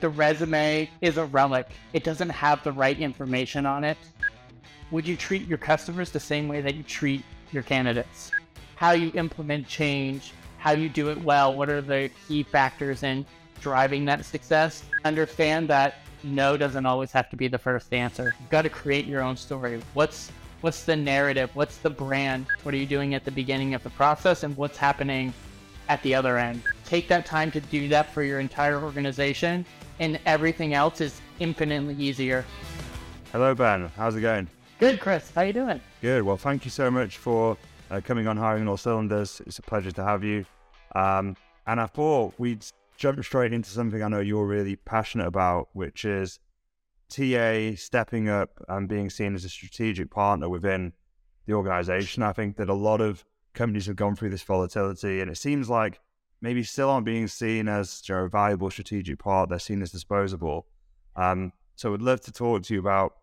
the resume is a relic. It doesn't have the right information on it. Would you treat your customers the same way that you treat your candidates? How you implement change, how you do it well, what are the key factors in driving that success? Understand that no doesn't always have to be the first answer. You've got to create your own story. What's what's the narrative? What's the brand? What are you doing at the beginning of the process and what's happening at the other end? Take that time to do that for your entire organization and everything else is infinitely easier. Hello Ben, how's it going? Good, Chris. How are you doing? Good. Well, thank you so much for uh, coming on Hiring All Cylinders. It's a pleasure to have you. Um, and I thought we'd jump straight into something I know you're really passionate about, which is TA stepping up and being seen as a strategic partner within the organization. I think that a lot of companies have gone through this volatility, and it seems like maybe still aren't being seen as you know, a valuable strategic part. They're seen as disposable. Um, so, I'd love to talk to you about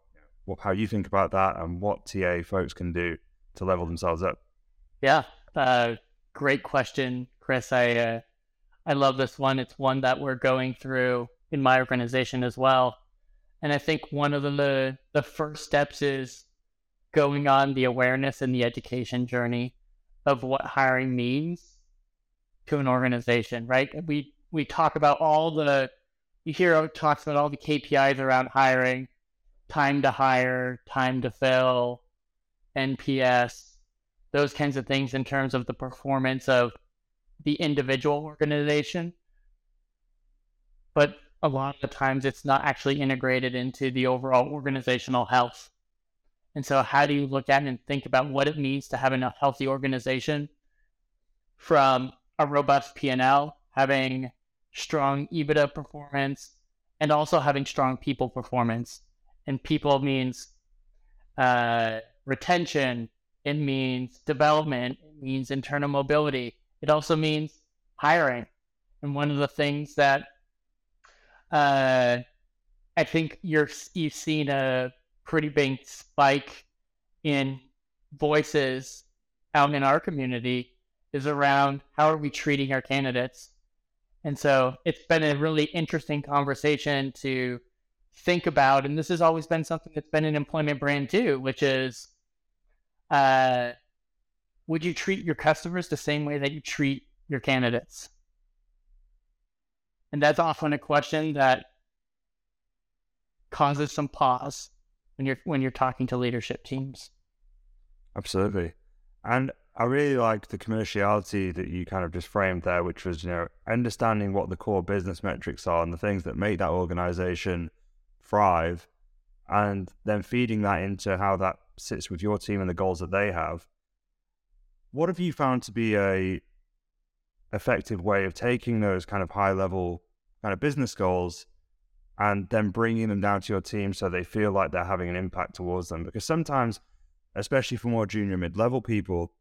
what, how you think about that and what TA folks can do to level themselves up. Yeah, uh, great question, Chris. I uh, I love this one. It's one that we're going through in my organization as well. And I think one of the the first steps is going on the awareness and the education journey of what hiring means to an organization, right? We we talk about all the you hear talks about all the KPIs around hiring, time to hire, time to fill, NPS, those kinds of things in terms of the performance of the individual organization. But a lot of the times it's not actually integrated into the overall organizational health. And so, how do you look at and think about what it means to have a healthy organization from a robust P&L, having strong EBITDA performance, and also having strong people performance? And people means uh, retention, it means development, it means internal mobility, it also means hiring. And one of the things that uh, I think you're you've seen a pretty big spike in voices out in our community is around how are we treating our candidates. And so it's been a really interesting conversation to think about. And this has always been something that's been an employment brand too, which is uh, would you treat your customers the same way that you treat your candidates? And that's often a question that causes some pause when you're when you're talking to leadership teams. Absolutely. And I really like the commerciality that you kind of just framed there, which was, you know, understanding what the core business metrics are and the things that make that organization thrive, and then feeding that into how that sits with your team and the goals that they have. What have you found to be a effective way of taking those kind of high level kind of business goals and then bringing them down to your team so they feel like they're having an impact towards them? Because sometimes, especially for more junior mid level people,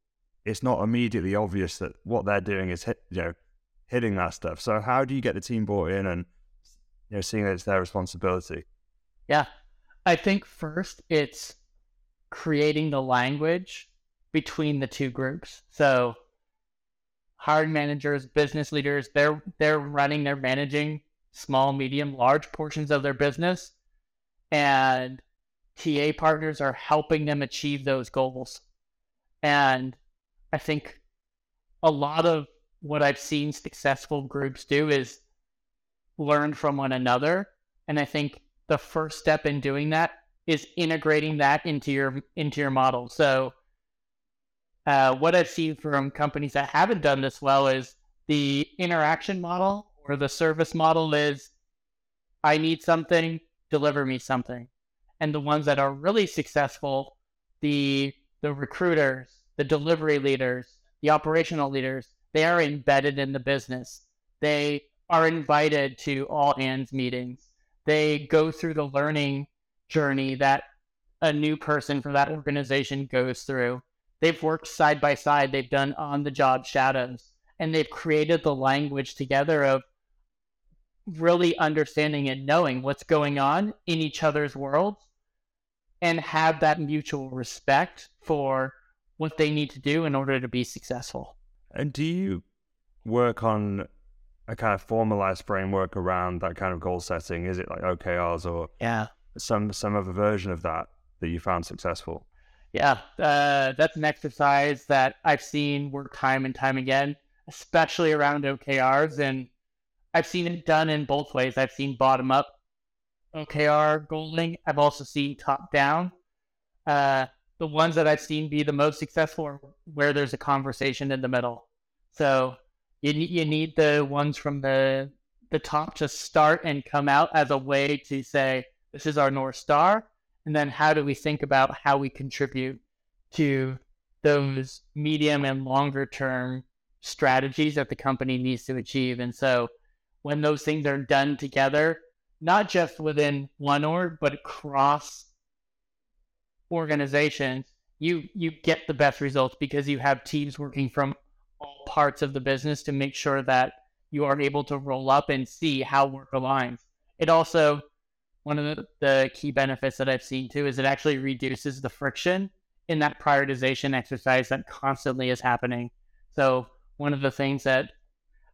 it's not immediately obvious that what they're doing is hit, you know hitting that stuff. So how do you get the team bought in and you know seeing that it's their responsibility? Yeah, I think first it's creating the language between the two groups. So hiring managers, business leaders, they're they're running, they're managing small, medium, large portions of their business. And TA partners are helping them achieve those goals. And I think a lot of what I've seen successful groups do is learn from one another. And I think the first step in doing that is integrating that into your into your model. So uh, what I've seen from companies that haven't done this well is the interaction model or the service model is I need something, deliver me something. And the ones that are really successful, the the recruiters, the delivery leaders, the operational leaders, they are embedded in the business. They are invited to all hands meetings. They go through the learning journey that a new person for that organization goes through They've worked side by side, they've done on the job shadows, and they've created the language together of really understanding and knowing what's going on in each other's worlds and have that mutual respect for what they need to do in order to be successful. And do you work on a kind of formalized framework around that kind of goal setting? Is it like OKRs or yeah some some other version of that that you found successful? Yeah, uh, that's an exercise that I've seen work time and time again, especially around OKRs. And I've seen it done in both ways. I've seen bottom up OKR goaling. I've also seen top down. Uh, the ones that I've seen be the most successful where there's a conversation in the middle. So you you need the ones from the the top to start and come out as a way to say this is our north star, and then how do we think about how we contribute to those medium and longer term strategies that the company needs to achieve. And so when those things are done together, not just within one org, but across organizations, you you get the best results because you have teams working from all parts of the business to make sure that you are able to roll up and see how work aligns. It also one of the, the key benefits that I've seen too is it actually reduces the friction in that prioritization exercise that constantly is happening. So one of the things that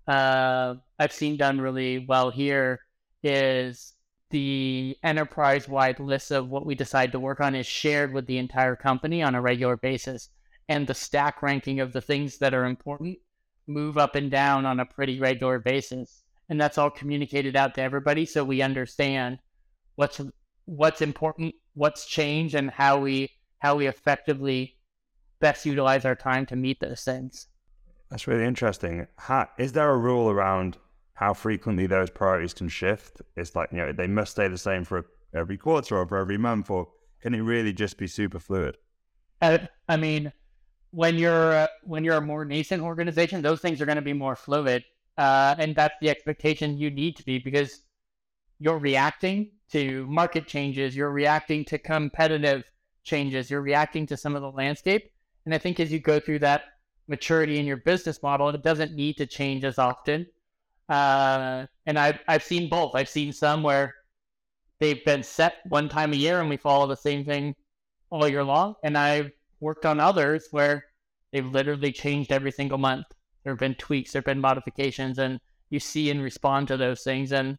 uh, I've seen done really well here is the enterprise wide list of what we decide to work on is shared with the entire company on a regular basis. And the stack ranking of the things that are important move up and down on a pretty regular basis. And that's all communicated out to everybody so we understand what's what's important, what's changed, and how we how we effectively best utilize our time to meet those things. That's really interesting. How, is there a rule around how frequently those priorities can shift? It's like, you know, they must stay the same for every quarter or for every month, or can it really just be super fluid? Uh, I mean, when you're uh, when you're a more nascent organization, those things are going to be more fluid, uh, and that's the expectation you need to be because you're reacting to market changes, you're reacting to competitive changes, you're reacting to some of the landscape, and I think as you go through that maturity in your business model, it doesn't need to change as often. Uh, and I've I've seen both. I've seen some where they've been set one time a year and we follow the same thing all year long. And I've worked on others where they've literally changed every single month. There have been tweaks, there have been modifications, and you see and respond to those things. And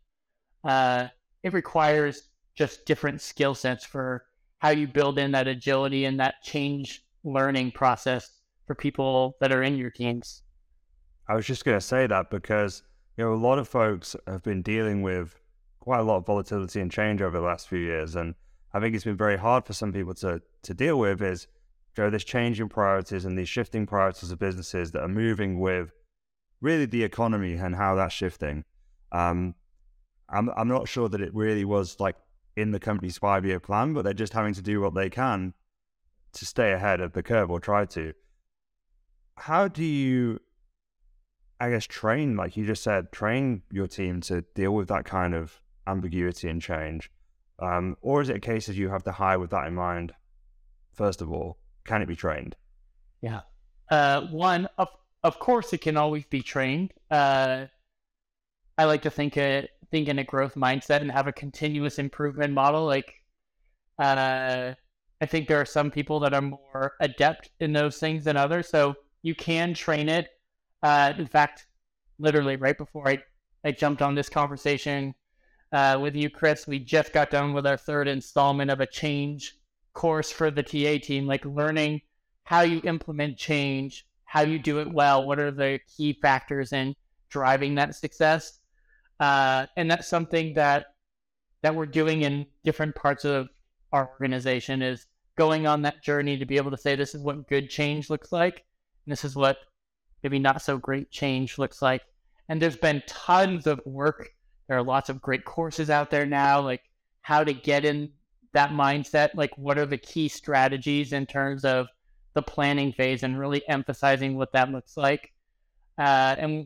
uh, it requires just different skill sets for how you build in that agility and that change learning process for people that are in your teams. I was just going to say that because you know, a lot of folks have been dealing with quite a lot of volatility and change over the last few years. And I think it's been very hard for some people to, to deal with is, you know, this change in priorities and these shifting priorities of businesses that are moving with really the economy and how that's shifting. Um, I'm, I'm not sure that it really was like in the company's five year plan, but they're just having to do what they can to stay ahead of the curve or try to. How do you I guess, train, like you just said, train your team to deal with that kind of ambiguity and change? Um, or is it a case of you have to hire with that in mind? First of all, can it be trained? Yeah. Uh, one, of, of course, it can always be trained. Uh, I like to think it, think in a growth mindset and have a continuous improvement model. Like, uh, I think there are some people that are more adept in those things than others. So you can train it uh, in fact, literally right before I, I jumped on this conversation uh, with you, Chris, we just got done with our third installment of a change course for the TA team, like learning how you implement change, how you do it well, what are the key factors in driving that success. Uh, and that's something that that we're doing in different parts of our organization is going on that journey to be able to say this is what good change looks like and this is what maybe not so great change looks like. And there's been tons of work. There are lots of great courses out there now, like how to get in that mindset. Like, what are the key strategies in terms of the planning phase and really emphasizing what that looks like. Uh, and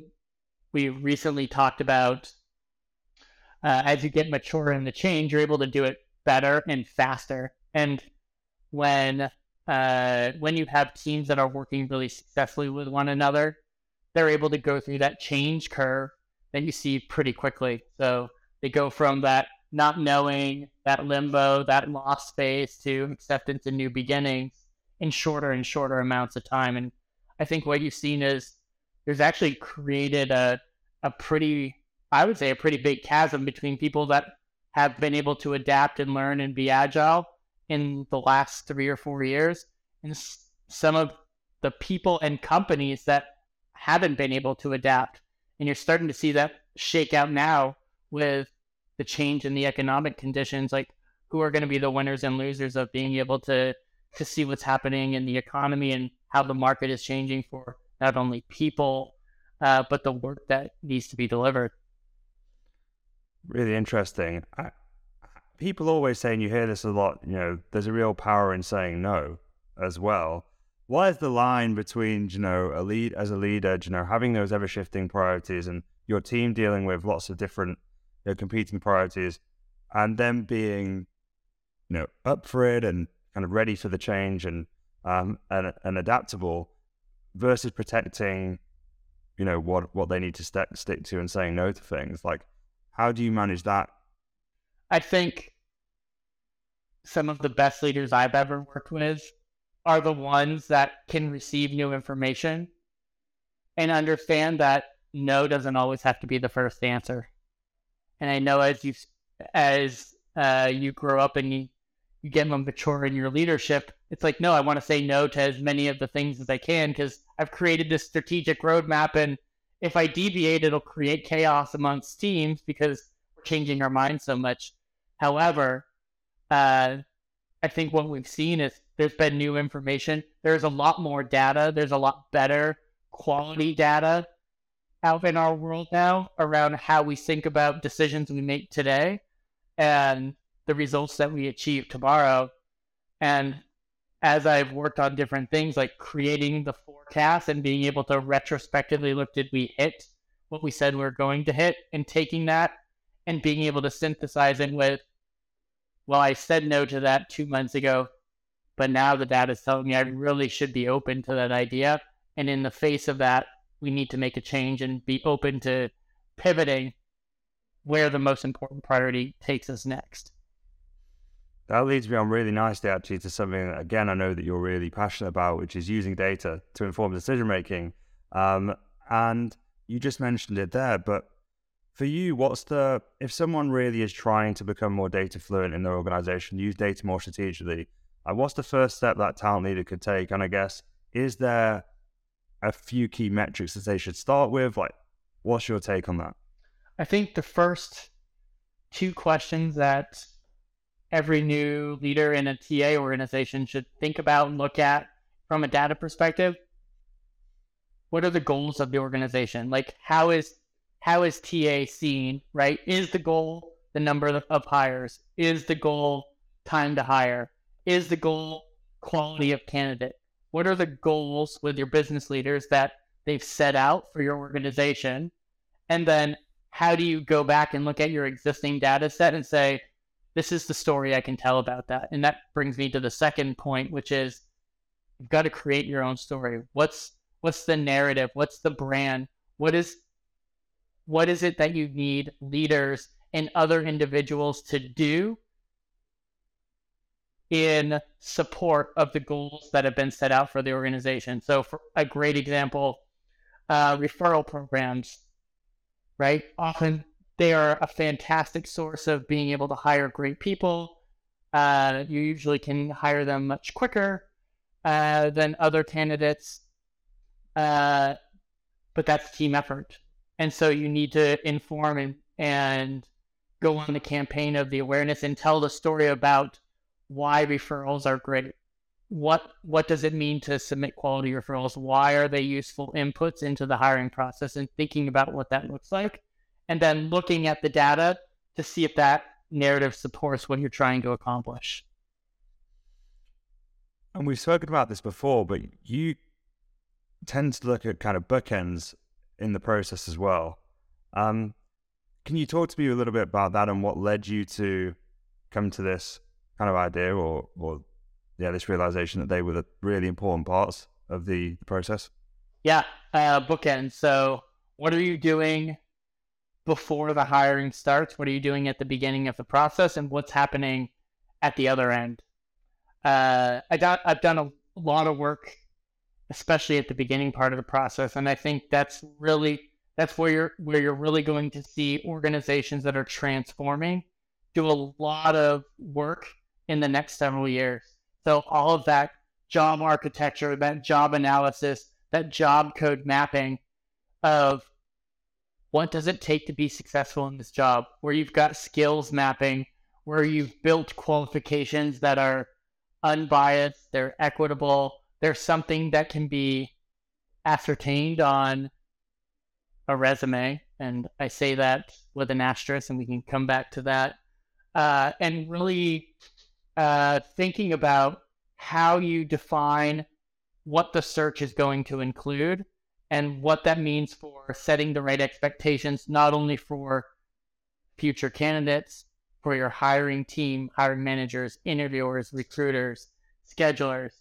we recently talked about uh, as you get mature in the change, you're able to do it better and faster. And when uh, when you have teams that are working really successfully with one another, they're able to go through that change curve that you see pretty quickly. So they go from that not knowing, that limbo, that lost space to acceptance and new beginnings in shorter and shorter amounts of time. And I think what you've seen is there's actually created a, a pretty, I would say, a pretty big chasm between people that have been able to adapt and learn and be agile in the last three or four years, and some of the people and companies that haven't been able to adapt. And you're starting to see that shake out now with the change in the economic conditions, like who are going to be the winners and losers of being able to to see what's happening in the economy and how the market is changing for not only people uh, but the work that needs to be delivered. Really interesting. I, people always say, and you hear this a lot. You know, there's a real power in saying no as well. What is the line between you know a lead as a leader, you know, having those ever shifting priorities and your team dealing with lots of different you know, competing priorities, and them being you know up for it and kind of ready for the change and um, and, and adaptable versus protecting you know what what they need to st- stick to and saying no to things like how do you manage that i think some of the best leaders i've ever worked with are the ones that can receive new information and understand that no doesn't always have to be the first answer and i know as you as uh, you grow up and you you get more mature in your leadership, it's like, no, I want to say no to as many of the things as I can because I've created this strategic roadmap. And if I deviate, it'll create chaos amongst teams because we're changing our minds so much. However, uh, I think what we've seen is there's been new information. There's a lot more data. There's a lot better quality data out in our world now around how we think about decisions we make today. And the results that we achieve tomorrow. And as I've worked on different things like creating the forecast and being able to retrospectively look, did we hit what we said we are going to hit? And taking that and being able to synthesize it with, well, I said no to that two months ago, but now the data is telling me I really should be open to that idea. And in the face of that, we need to make a change and be open to pivoting where the most important priority takes us next. That leads me on really nicely, actually, to something that, again, I know that you're really passionate about, which is using data to inform decision making. Um, and you just mentioned it there, but for you, what's the, if someone really is trying to become more data fluent in their organization, use data more strategically, uh, what's the first step that talent leader could take? And I guess, is there a few key metrics that they should start with? Like, what's your take on that? I think the first two questions that every new leader in a TA organization should think about and look at from a data perspective. What are the goals of the organization? Like how is how is TA seen, right? Is the goal the number of hires? Is the goal time to hire? Is the goal quality of candidate? What are the goals with your business leaders that they've set out for your organization? And then how do you go back and look at your existing data set and say, this is the story I can tell about that. And that brings me to the second point, which is you've got to create your own story. What's what's the narrative? What's the brand? What is what is it that you need leaders and other individuals to do in support of the goals that have been set out for the organization? So, for a great example, uh, referral programs, right? Often they are a fantastic source of being able to hire great people. Uh, you usually can hire them much quicker uh, than other candidates, uh, but that's team effort. And so you need to inform and, and go on the campaign of the awareness and tell the story about why referrals are great. What what does it mean to submit quality referrals? Why are they useful inputs into the hiring process and thinking about what that looks like? and then looking at the data to see if that narrative supports what you're trying to accomplish. And we've spoken about this before, but you tend to look at kind of bookends in the process as well. Um, can you talk to me a little bit about that and what led you to come to this kind of idea or, or yeah, this realization that they were the really important parts of the process? Yeah, uh, bookends. So, what are you doing before the hiring starts? What are you doing at the beginning of the process, and what's happening at the other end? Uh, I I've done a lot of work, especially at the beginning part of the process, and I think that's really That's where you're where you're really going to see organizations that are transforming do a lot of work in the next several years. So all of that job architecture, that job analysis, that job code mapping of what does it take to be successful in this job, where you've got skills mapping, where you've built qualifications that are unbiased, they're equitable, there's something that can be ascertained on a resume. And I say that with an asterisk, and we can come back to that. Uh, and really uh, thinking about how you define what the search is going to include and what that means for setting the right expectations, not only for future candidates, for your hiring team, hiring managers, interviewers, recruiters, schedulers,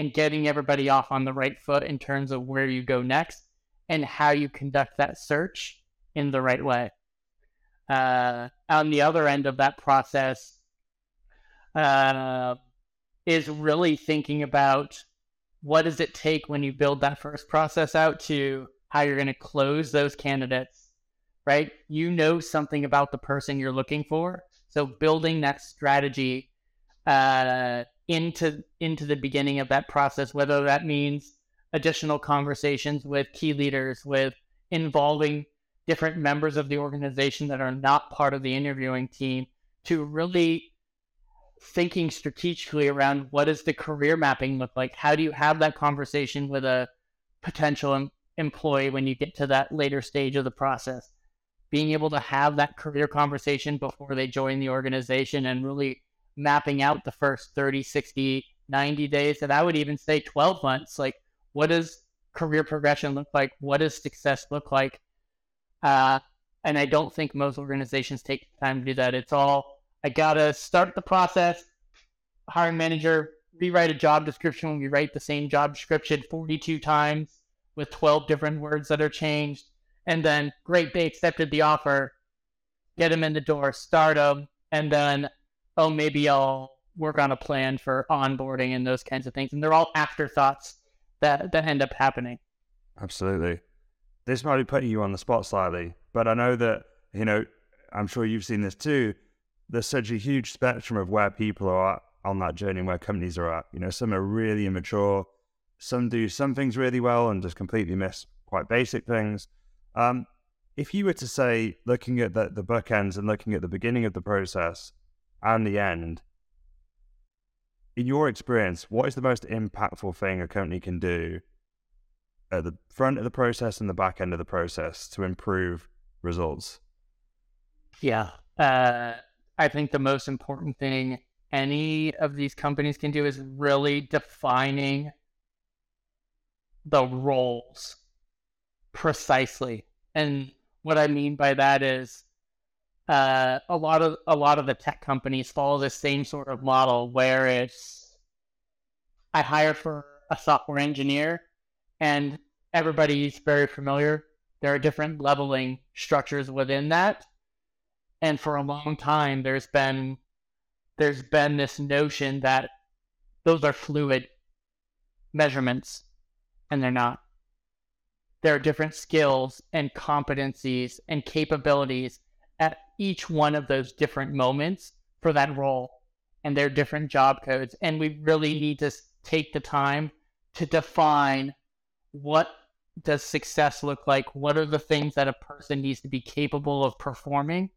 and getting everybody off on the right foot in terms of where you go next and how you conduct that search in the right way. Uh, on the other end of that process, uh, is really thinking about what does it take when you build that first process out to how you're going to close those candidates, right? You know something about the person you're looking for. So building that strategy uh, into into the beginning of that process, whether that means additional conversations with key leaders, with involving different members of the organization that are not part of the interviewing team, to really thinking strategically around what does the career mapping look like? How do you have that conversation with a potential em- employee when you get to that later stage of the process? Being able to have that career conversation before they join the organization and really mapping out the first 30, 60, 90 days, and I would even say 12 months. Like, what does career progression look like? What does success look like? Uh, and I don't think most organizations take the time to do that. It's all I gotta start the process. Hiring manager, rewrite a job description. We write the same job description 42 times with 12 different words that are changed. And then, great, they accepted the offer. Get them in the door, start them, and then, oh, maybe I'll work on a plan for onboarding and those kinds of things. And they're all afterthoughts that that end up happening. Absolutely. This might be putting you on the spot slightly, but I know that you know. I'm sure you've seen this too there's such a huge spectrum of where people are on that journey and where companies are at. You know, some are really immature, some do some things really well and just completely miss quite basic things. Um, if you were to say, looking at the, the bookends and looking at the beginning of the process and the end, in your experience, what is the most impactful thing a company can do at the front of the process and the back end of the process to improve results? Yeah. Uh, I think the most important thing any of these companies can do is really defining the roles precisely. And what I mean by that is uh, a lot of a lot of the tech companies follow the same sort of model where it's I hire for a software engineer and everybody's very familiar. There are different leveling structures within that and for a long time there's been there's been this notion that those are fluid measurements and they're not there are different skills and competencies and capabilities at each one of those different moments for that role and their different job codes and we really need to take the time to define what does success look like what are the things that a person needs to be capable of performing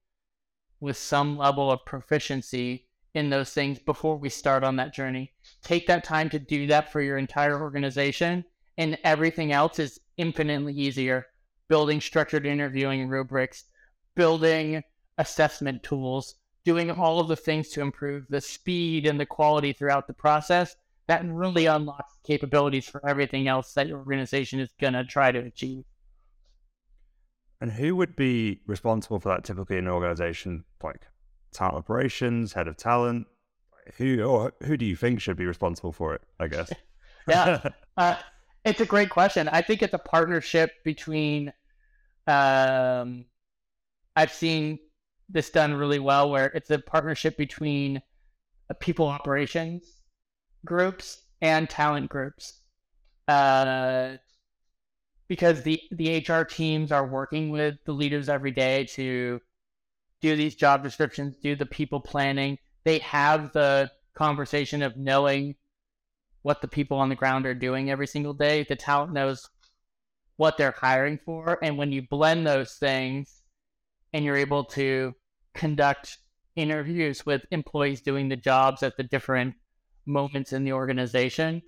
with some level of proficiency in those things before we start on that journey. Take that time to do that for your entire organization, and everything else is infinitely easier. Building structured interviewing rubrics, building assessment tools, doing all of the things to improve the speed and the quality throughout the process. That really unlocks capabilities for everything else that your organization is going to try to achieve. And who would be responsible for that typically in an organization like talent operations, head of talent? Who or who do you think should be responsible for it? I guess. yeah, uh, it's a great question. I think it's a partnership between. Um, I've seen this done really well, where it's a partnership between people operations groups and talent groups. Uh, because the the HR teams are working with the leaders every day to do these job descriptions, do the people planning. They have the conversation of knowing what the people on the ground are doing every single day. The talent knows what they're hiring for. And when you blend those things and you're able to conduct interviews with employees doing the jobs at the different moments in the organization,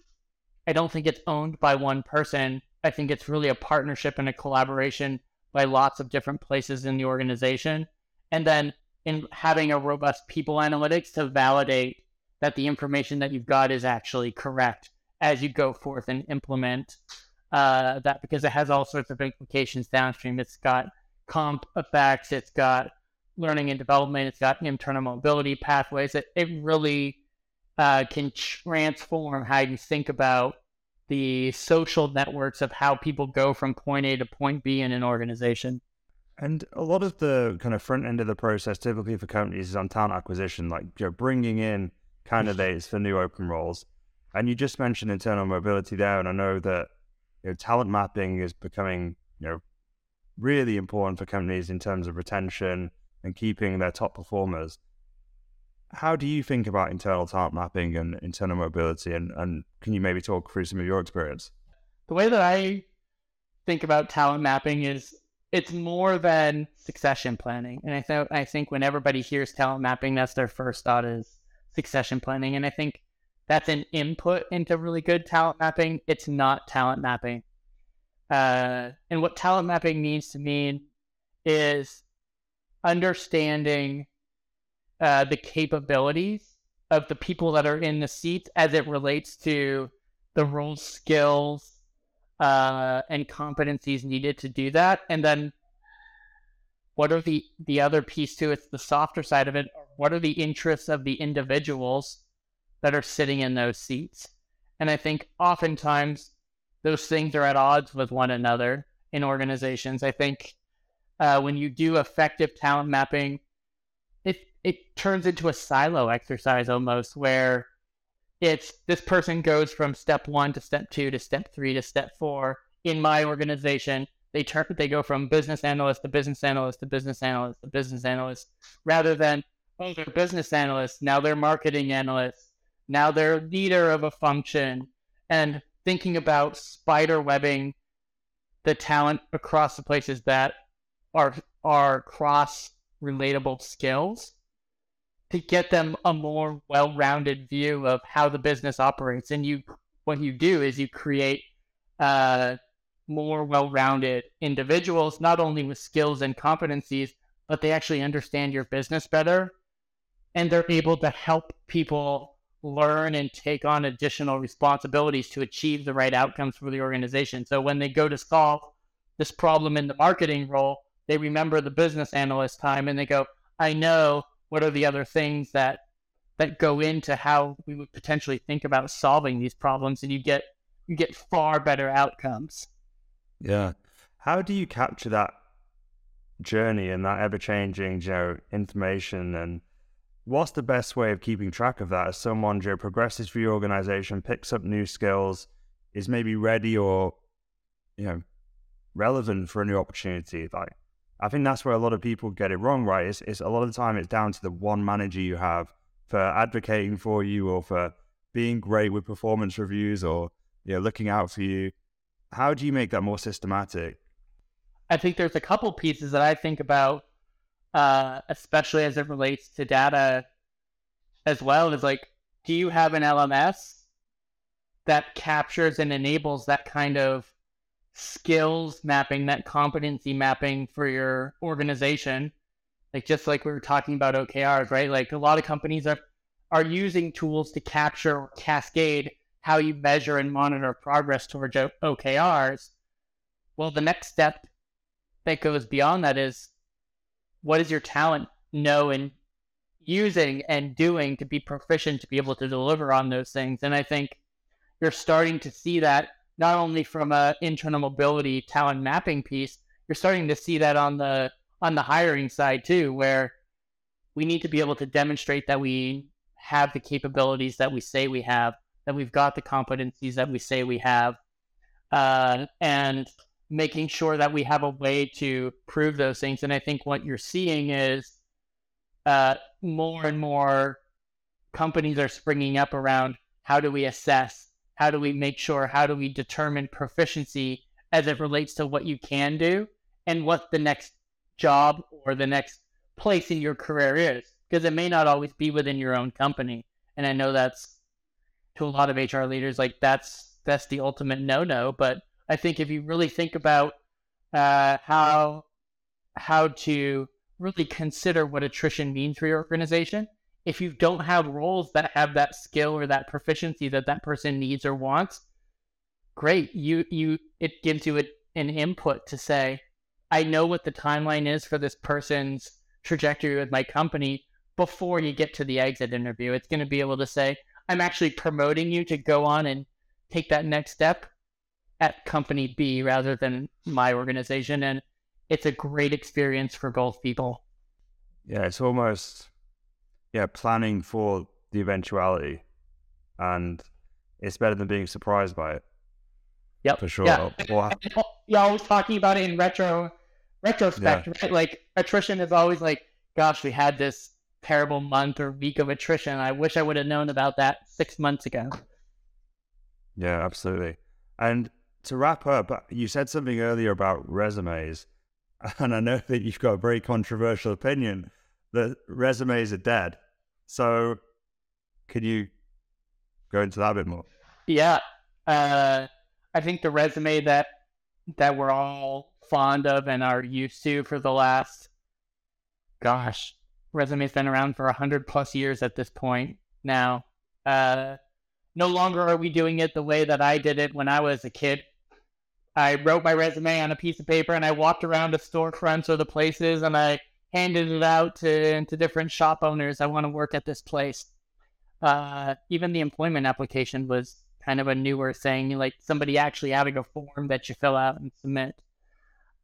I don't think it's owned by one person. I think it's really a partnership and a collaboration by lots of different places in the organization. And then in having a robust people analytics to validate that the information that you've got is actually correct as you go forth and implement uh, that because it has all sorts of implications downstream. It's got comp effects, it's got learning and development, it's got internal mobility pathways. It, it really uh, can transform how you think about the social networks of how people go from point A to point B in an organization. And a lot of the kind of front end of the process, typically for companies, is on talent acquisition, like you know, bringing in candidates for new open roles. And you just mentioned internal mobility there, and I know that you know, talent mapping is becoming you know really important for companies in terms of retention and keeping their top performers. How do you think about internal talent mapping and internal mobility? And, and can you maybe talk through some of your experience? The way that I think about talent mapping is it's more than succession planning. And I, th- I think when everybody hears talent mapping, that's their first thought is succession planning. And I think that's an input into really good talent mapping. It's not talent mapping. Uh, and what talent mapping means to me is understanding uh, the capabilities of the people that are in the seats as it relates to the role skills uh, and competencies needed to do that. And then what are the, the other piece to it, It's the softer side of it, what are the interests of the individuals that are sitting in those seats. And I think oftentimes those things are at odds with one another in organizations. I think uh, when you do effective talent mapping, it it turns into a silo exercise almost, where it's this person goes from step one to step two to step three to step four in my organization. They turn they go from business analyst to business analyst to business analyst to business analyst, rather than oh they're business analysts now they're marketing analysts now they're leader of a function and thinking about spider webbing the talent across the places that are are cross relatable skills to get them a more well-rounded view of how the business operates. And you what you do is you create uh, more well-rounded individuals not only with skills and competencies but they actually understand your business better. And they're able to help people learn and take on additional responsibilities to achieve the right outcomes for the organization. So when they go to solve this problem in the marketing role, they remember the business analyst time and they go, I know what are the other things that that go into how we would potentially think about solving these problems and you get you get far better outcomes. Yeah. How do you capture that journey and that ever changing, you know, information and what's the best way of keeping track of that as someone Joe progresses through your organization, picks up new skills, is maybe ready or you know relevant for a new opportunity? Like I think that's where a lot of people get it wrong, right? It's, it's a lot of the time it's down to the one manager you have for advocating for you or for being great with performance reviews or you know looking out for you. How do you make that more systematic? I think there's a couple pieces that I think about uh, especially as it relates to data as well, is like, do you have an LMS that captures and enables that kind of skills mapping, that competency mapping for your organization? Like just like we were talking about OKRs, right? Like a lot of companies are are using tools to capture or cascade how you measure and monitor progress towards OKRs. Well, the next step that goes beyond that is what does your talent know and using and doing to be proficient to be able to deliver on those things? And i think you're starting to see that not only from a internal mobility talent mapping piece you're starting to see that on the on the hiring side too where we need to be able to demonstrate that we have the capabilities that we say we have that we've got the competencies that we say we have. Uh, and making sure that we have a way to prove those things. And I think what you're seeing is uh, more and more companies are springing up around how do we assess, how do we make sure, how do we determine proficiency as it relates to what you can do and what the next job or the next place in your career is. Because it may not always be within your own company. And I know that's to a lot of HR leaders, like that's that's the ultimate no no. But I think if you really think about uh, how how to really consider what attrition means for your organization, if you don't have roles that have that skill or that proficiency that that person needs or wants, great. You you it gives you a, an input to say, I know what the timeline is for this person's trajectory with my company before you get to the exit interview. It's going to be able to say, I'm actually promoting you to go on and take that next step at company B rather than my organization. And it's a great experience for both people. Yeah, it's almost yeah, planning for the eventuality. And it's better than being surprised by it. Yep. For sure. Yeah. You're always talking about it in retro retrospect, yeah. right? Like attrition is always like, gosh, we had this terrible month or week of attrition. I wish I would have known about that six months ago. Yeah, absolutely. And to wrap up, you said something earlier about resumes, and I know that you've got a very controversial opinion that resumes are dead. So, can you go into that a bit more? Yeah, uh, I think the resume that that we're all fond of and are used to for the last, gosh, resume's been around for hundred plus years at this point now. Uh, no longer are we doing it the way that I did it when I was a kid. I wrote my resume on a piece of paper and I walked around the storefronts or the places and I handed it out to, to different shop owners. I want to work at this place. Uh, even the employment application was kind of a newer thing, like somebody actually having a form that you fill out and submit.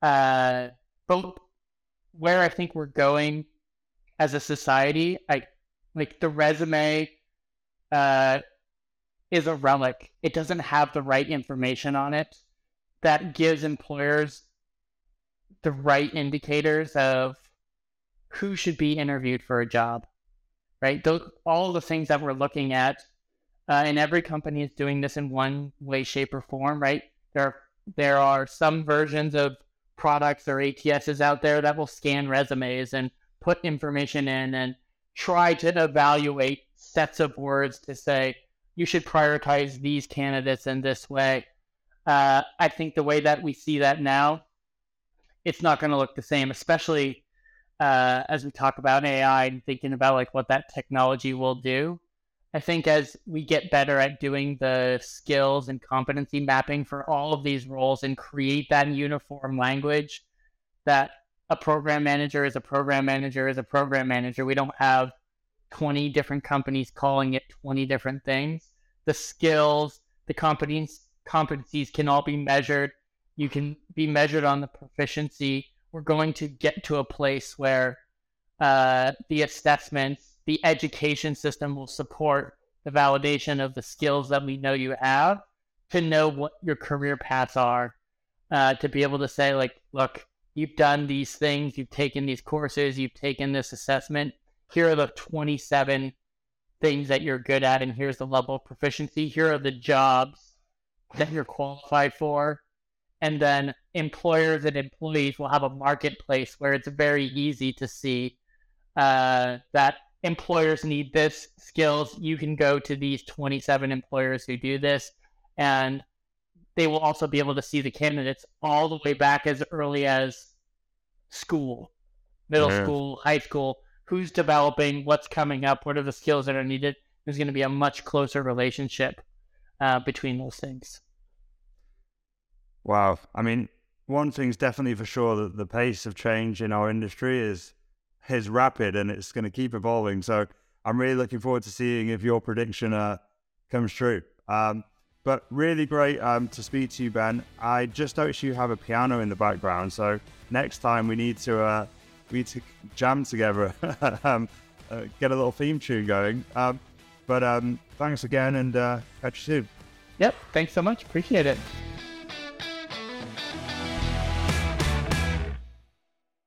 Uh, but where I think we're going as a society, I like the resume uh, is a relic. It doesn't have the right information on it that gives employers the right indicators of who should be interviewed for a job, right? Those, all the things that we're looking at, uh, and every company is doing this in one way, shape, or form, right? There are, there are some versions of products or ATSs out there that will scan resumes and put information in and try to evaluate sets of words to say, you should prioritize these candidates in this way. Uh, I think the way that we see that now, it's not going to look the same, especially uh, as we talk about AI and thinking about like what that technology will do. I think as we get better at doing the skills and competency mapping for all of these roles and create that uniform language that a program manager is a program manager is a program manager. We don't have 20 different companies calling it 20 different things. The skills, the competence, competencies can all be measured. You can be measured on the proficiency we're going to get to a place where uh, the assessments, the education system will support the validation of the skills that we know you have to know what your career paths are, uh, to be able to say, like, look, you've done these things, you've taken these courses, you've taken this assessment. Here are the 27 things that you're good at, and here's the level of proficiency. Here are the jobs that you're qualified for and then employers and employees will have a marketplace where it's very easy to see uh, that employers need this skills. You can go to these 27 employers who do this, and they will also be able to see the candidates all the way back as early as school, middle school, high school. Who's developing? What's coming up? What are the skills that are needed? There's going to be a much closer relationship uh, between those things. Wow. I mean, one thing's definitely for sure that the pace of change in our industry is is rapid and it's going to keep evolving. So I'm really looking forward to seeing if your prediction uh, comes true. Um, but really great um, to speak to you, Ben. I just noticed you have a piano in the background, so next time we need to uh, we need to jam together, um, uh, get a little theme tune going. But um, thanks again, and uh, catch you soon. Yep, thanks so much. Appreciate it.